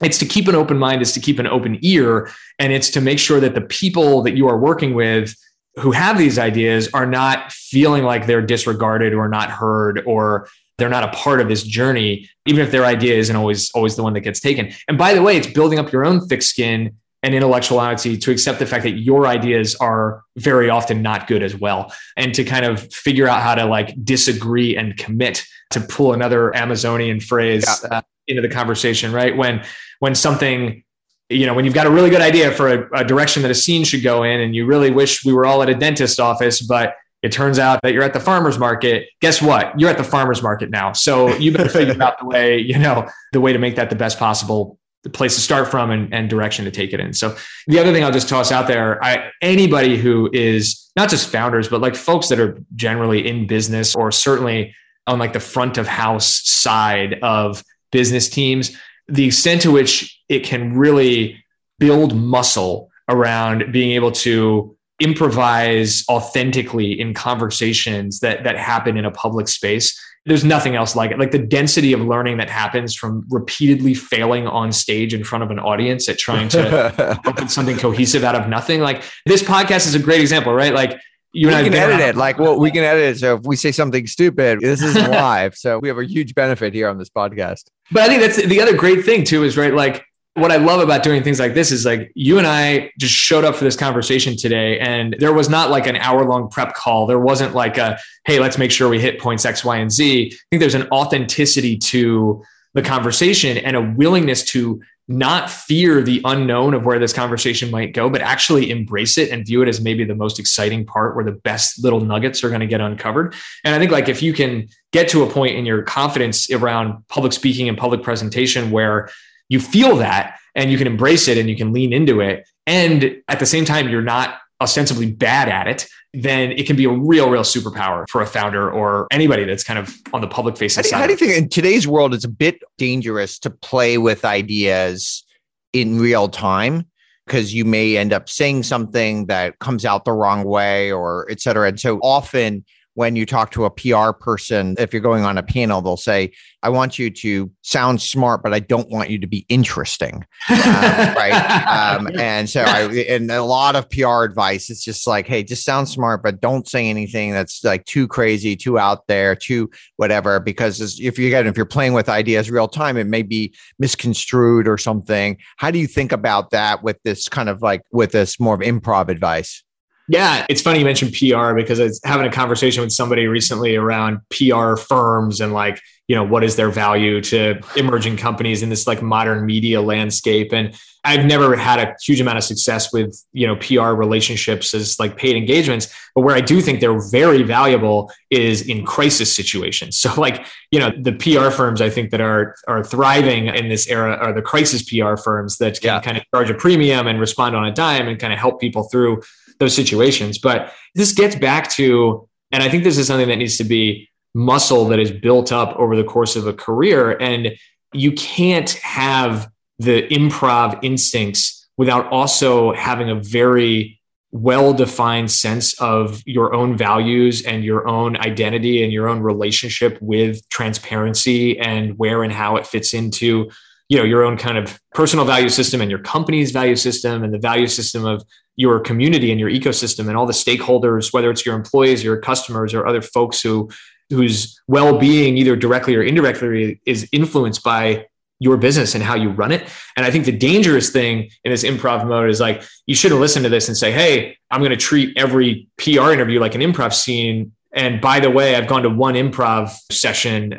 it's to keep an open mind, is to keep an open ear, and it's to make sure that the people that you are working with who have these ideas are not feeling like they're disregarded or not heard or they're not a part of this journey even if their idea isn't always always the one that gets taken and by the way it's building up your own thick skin and intellectual honesty to accept the fact that your ideas are very often not good as well and to kind of figure out how to like disagree and commit to pull another amazonian phrase yeah. uh, into the conversation right when when something you know, when you've got a really good idea for a, a, direction that a scene should go in, and you really wish we were all at a dentist office, but it turns out that you're at the farmer's market. Guess what? You're at the farmer's market now. So you better figure out the way, you know, the way to make that the best possible place to start from and, and direction to take it in. So the other thing I'll just toss out there, I, anybody who is not just founders, but like folks that are generally in business or certainly on like the front of house side of business teams, the extent to which it can really build muscle around being able to improvise authentically in conversations that that happen in a public space there's nothing else like it. Like the density of learning that happens from repeatedly failing on stage in front of an audience at trying to put something cohesive out of nothing. Like this podcast is a great example right? Like you we can edit it. Like well we can edit it. So if we say something stupid this is live. So we have a huge benefit here on this podcast. But i think that's the other great thing too is right like what i love about doing things like this is like you and i just showed up for this conversation today and there was not like an hour long prep call. There wasn't like a hey let's make sure we hit points x y and z. I think there's an authenticity to the conversation and a willingness to not fear the unknown of where this conversation might go, but actually embrace it and view it as maybe the most exciting part where the best little nuggets are going to get uncovered. And I think like if you can get to a point in your confidence around public speaking and public presentation where you feel that and you can embrace it and you can lean into it. And at the same time, you're not ostensibly bad at it, then it can be a real, real superpower for a founder or anybody that's kind of on the public facing side. How do you think in today's world it's a bit dangerous to play with ideas in real time? Because you may end up saying something that comes out the wrong way or et cetera. And so often when you talk to a PR person, if you're going on a panel, they'll say, I want you to sound smart, but I don't want you to be interesting. Uh, right. Um, and so I, and a lot of PR advice, it's just like, hey, just sound smart, but don't say anything that's like too crazy, too out there, too whatever. Because if you get, if you're playing with ideas real time, it may be misconstrued or something. How do you think about that with this kind of like with this more of improv advice? Yeah, it's funny you mentioned PR because I was having a conversation with somebody recently around PR firms and like, you know, what is their value to emerging companies in this like modern media landscape. And I've never had a huge amount of success with, you know, PR relationships as like paid engagements. But where I do think they're very valuable is in crisis situations. So like, you know, the PR firms I think that are are thriving in this era are the crisis PR firms that can yeah. kind of charge a premium and respond on a dime and kind of help people through those situations. But this gets back to, and I think this is something that needs to be muscle that is built up over the course of a career. And you can't have the improv instincts without also having a very well defined sense of your own values and your own identity and your own relationship with transparency and where and how it fits into you know your own kind of personal value system and your company's value system and the value system of your community and your ecosystem and all the stakeholders whether it's your employees your customers or other folks who whose well-being either directly or indirectly is influenced by your business and how you run it. And i think the dangerous thing in this improv mode is like you shouldn't listen to this and say hey i'm going to treat every pr interview like an improv scene and by the way, I've gone to one improv session. Uh,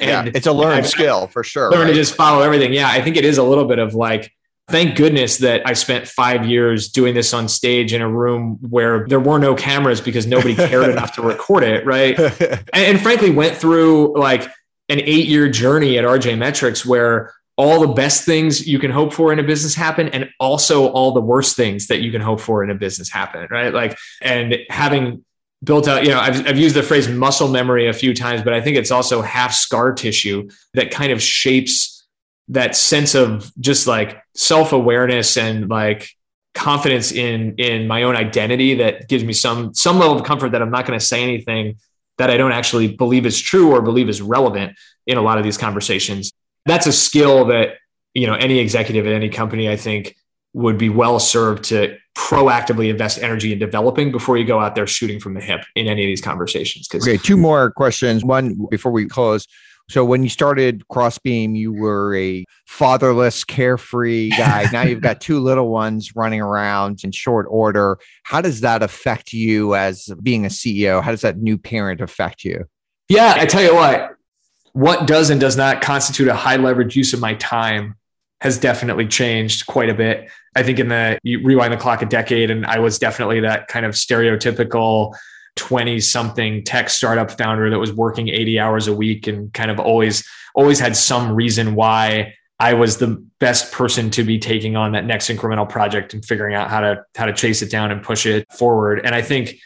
yeah, yeah. it's a learned I've skill for sure. Learn right? to just follow everything. Yeah, I think it is a little bit of like, thank goodness that I spent five years doing this on stage in a room where there were no cameras because nobody cared enough to record it. Right. And, and frankly, went through like an eight year journey at RJ Metrics where all the best things you can hope for in a business happen and also all the worst things that you can hope for in a business happen right like and having built out you know I've, I've used the phrase muscle memory a few times but i think it's also half scar tissue that kind of shapes that sense of just like self-awareness and like confidence in in my own identity that gives me some some level of comfort that i'm not going to say anything that i don't actually believe is true or believe is relevant in a lot of these conversations. That's a skill that you know any executive at any company i think would be well served to proactively invest energy in developing before you go out there shooting from the hip in any of these conversations okay two more questions. One before we close. So when you started crossbeam you were a fatherless carefree guy. Now you've got two little ones running around in short order. How does that affect you as being a ceo how does that new parent affect you? Yeah i tell you what what does and does not constitute a high leverage use of my time has definitely changed quite a bit. I think in the you rewind the clock a decade, and I was definitely that kind of stereotypical 20 something tech startup founder that was working 80 hours a week and kind of always always had some reason why I was the best person to be taking on that next incremental project and figuring out how to how to chase it down and push it forward. And I think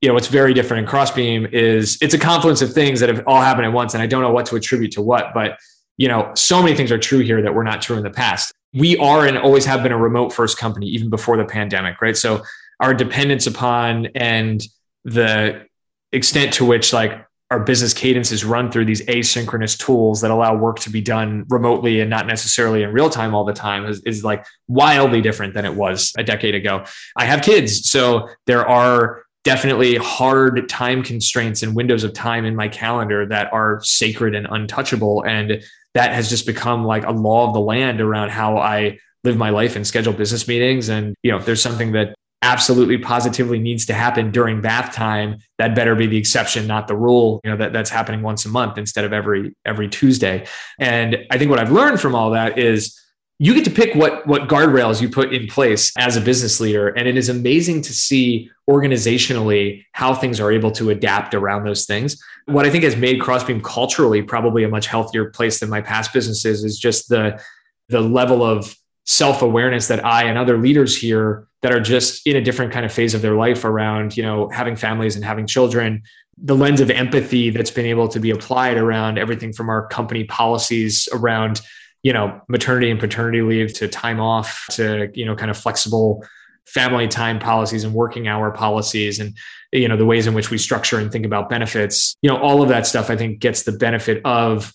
you know what's very different in crossbeam is it's a confluence of things that have all happened at once and i don't know what to attribute to what but you know so many things are true here that were not true in the past we are and always have been a remote first company even before the pandemic right so our dependence upon and the extent to which like our business cadence is run through these asynchronous tools that allow work to be done remotely and not necessarily in real time all the time is, is like wildly different than it was a decade ago. I have kids, so there are definitely hard time constraints and windows of time in my calendar that are sacred and untouchable. And that has just become like a law of the land around how I live my life and schedule business meetings. And, you know, if there's something that absolutely positively needs to happen during bath time, that better be the exception, not the rule, you know, that that's happening once a month instead of every, every Tuesday. And I think what I've learned from all that is you get to pick what what guardrails you put in place as a business leader. And it is amazing to see organizationally how things are able to adapt around those things. What i think has made crossbeam culturally probably a much healthier place than my past businesses is just the the level of self-awareness that i and other leaders here that are just in a different kind of phase of their life around you know having families and having children. The lens of empathy that's been able to be applied around everything from our company policies around you know, maternity and paternity leave to time off to, you know, kind of flexible family time policies and working hour policies and, you know, the ways in which we structure and think about benefits, you know, all of that stuff I think gets the benefit of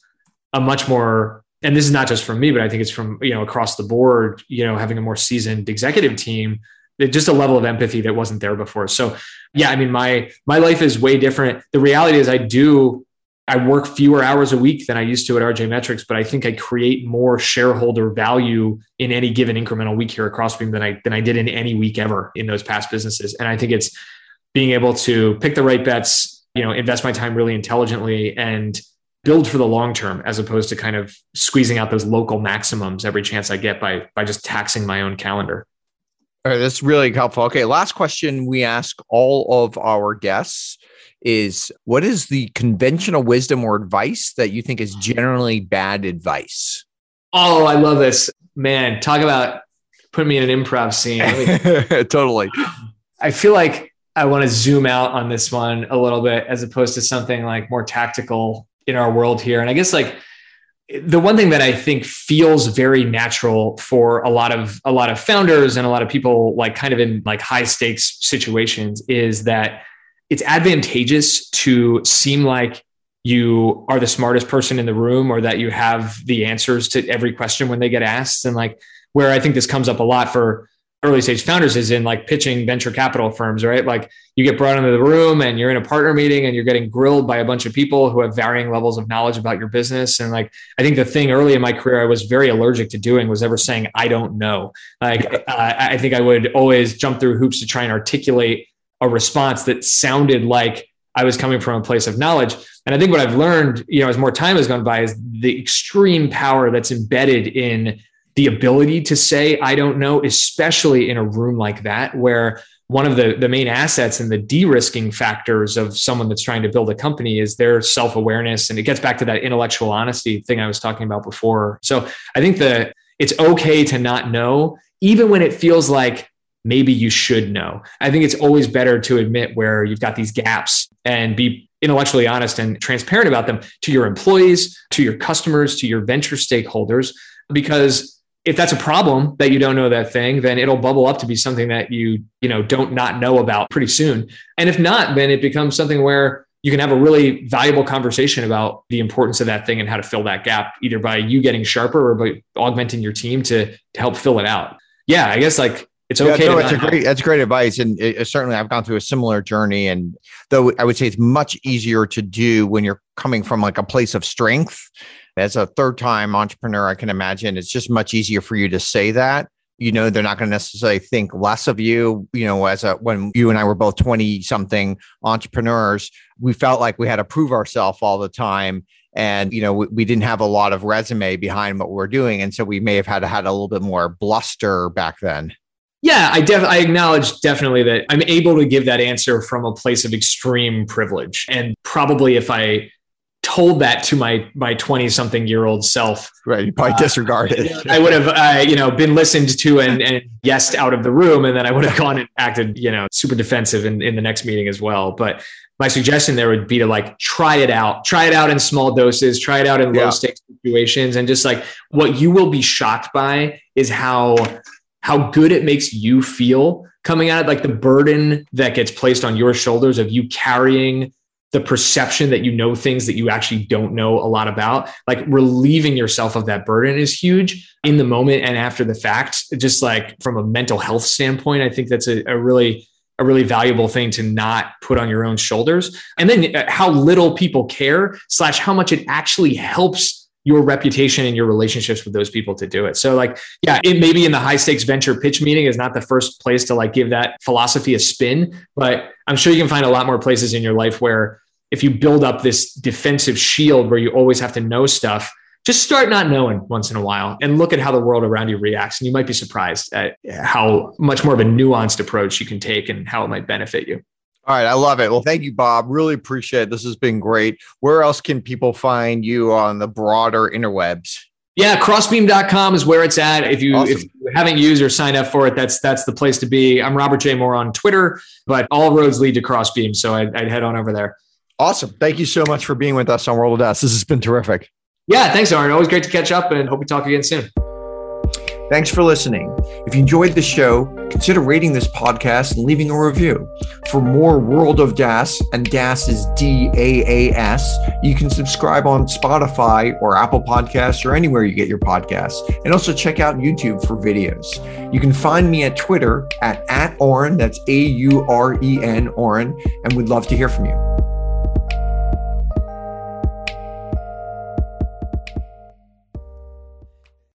a much more and this is not just from me, but I think it's from, you know, across the board, you know, having a more seasoned executive team just a level of empathy that wasn't there before. So yeah, I mean, my my life is way different. The reality is I do I work fewer hours a week than I used to at RJ Metrics, but I think I create more shareholder value in any given incremental week here at Crossbeam than I than I did in any week ever in those past businesses. And I think it's being able to pick the right bets, you know, invest my time really intelligently and build for the long term as opposed to kind of squeezing out those local maximums every chance I get by by just taxing my own calendar. All right, that's really helpful. Okay, last question we ask all of our guests is what is the conventional wisdom or advice that you think is generally bad advice? Oh, I love this. Man, talk about putting me in an improv scene. totally. I feel like I want to zoom out on this one a little bit as opposed to something like more tactical in our world here. And I guess like the one thing that I think feels very natural for a lot of a lot of founders and a lot of people like kind of in like high stakes situations is that it's advantageous to seem like you are the smartest person in the room or that you have the answers to every question when they get asked. And like where i think this comes up a lot for early stage founders is in like pitching venture capital firms right? Like you get brought into the room and you're in a partner meeting and you're getting grilled by a bunch of people who have varying levels of knowledge about your business. And like i think the thing early in my career i was very allergic to doing was ever saying i don't know. Like uh, i think i would always jump through hoops to try and articulate a response that sounded like I was coming from a place of knowledge. And I think what I've learned, you know, as more time has gone by, is the extreme power that's embedded in the ability to say, I don't know, especially in a room like that, where one of the, the main assets and the de-risking factors of someone that's trying to build a company is their self-awareness. And it gets back to that intellectual honesty thing I was talking about before. So I think that it's okay to not know, even when it feels like maybe you should know. I think it's always better to admit where you've got these gaps and be intellectually honest and transparent about them to your employees, to your customers, to your venture stakeholders, because if that's a problem that you don't know that thing, then it'll bubble up to be something that you, you know, don't not know about pretty soon. And if not, then it becomes something where you can have a really valuable conversation about the importance of that thing and how to fill that gap, either by you getting sharper or by augmenting your team to, to help fill it out. Yeah, I guess like it's okay. Yeah, no, it's a great, that's great advice. And it, certainly I've gone through a similar journey. And though I would say it's much easier to do when you're coming from like a place of strength as a third time entrepreneur, I can imagine it's just much easier for you to say that. You know, they're not going to necessarily think less of you. You know, as a when you and I were both 20 something entrepreneurs, we felt like we had to prove ourselves all the time. And, you know, we, we didn't have a lot of resume behind what we're doing. And so we may have had had a little bit more bluster back then. Yeah, I def- I acknowledge definitely that I'm able to give that answer from a place of extreme privilege. And probably if I told that to my my 20 something year old self right you probably uh, disregarded i would have uh, you know been listened to and, and guessed out of the room and then i would have gone and acted you know super defensive in, in the next meeting as well but my suggestion there would be to like try it out try it out in small doses try it out in yeah. low stakes situations and just like what you will be shocked by is how how good it makes you feel coming out of like the burden that gets placed on your shoulders of you carrying the perception that you know things that you actually don't know a lot about like relieving yourself of that burden is huge in the moment and after the fact. Just like from a mental health standpoint i think that's a, a really a really valuable thing to not put on your own shoulders. And then uh, how little people care slash how much it actually helps your reputation and your relationships with those people to do it. So like, yeah, it maybe in the high stakes venture pitch meeting is not the first place to like give that philosophy a spin, but I'm sure you can find a lot more places in your life where if you build up this defensive shield where you always have to know stuff, just start not knowing once in a while and look at how the world around you reacts. And you might be surprised at how much more of a nuanced approach you can take and how it might benefit you. All right. I love it. Well, thank you, Bob. Really appreciate it. This has been great. Where else can people find you on the broader interwebs? Yeah, crossbeam.com is where it's at. If you awesome. if you haven't used or signed up for it, that's that's the place to be. I'm Robert J. Moore on Twitter, but all roads lead to Crossbeam. So I'd, I'd head on over there. Awesome. Thank you so much for being with us on World of DaaS. This has been terrific. Yeah, thanks, Auren. Always great to catch up and hope we talk again soon. Thanks for listening. If you enjoyed the show, consider rating this podcast and leaving a review. For more World of DaaS, and DaaS is D A A S, you can subscribe on Spotify or Apple Podcasts or anywhere you get your podcasts. And also check out YouTube for videos. You can find me at Twitter at, at Auren, that's A U R E N, Auren, and we'd love to hear from you.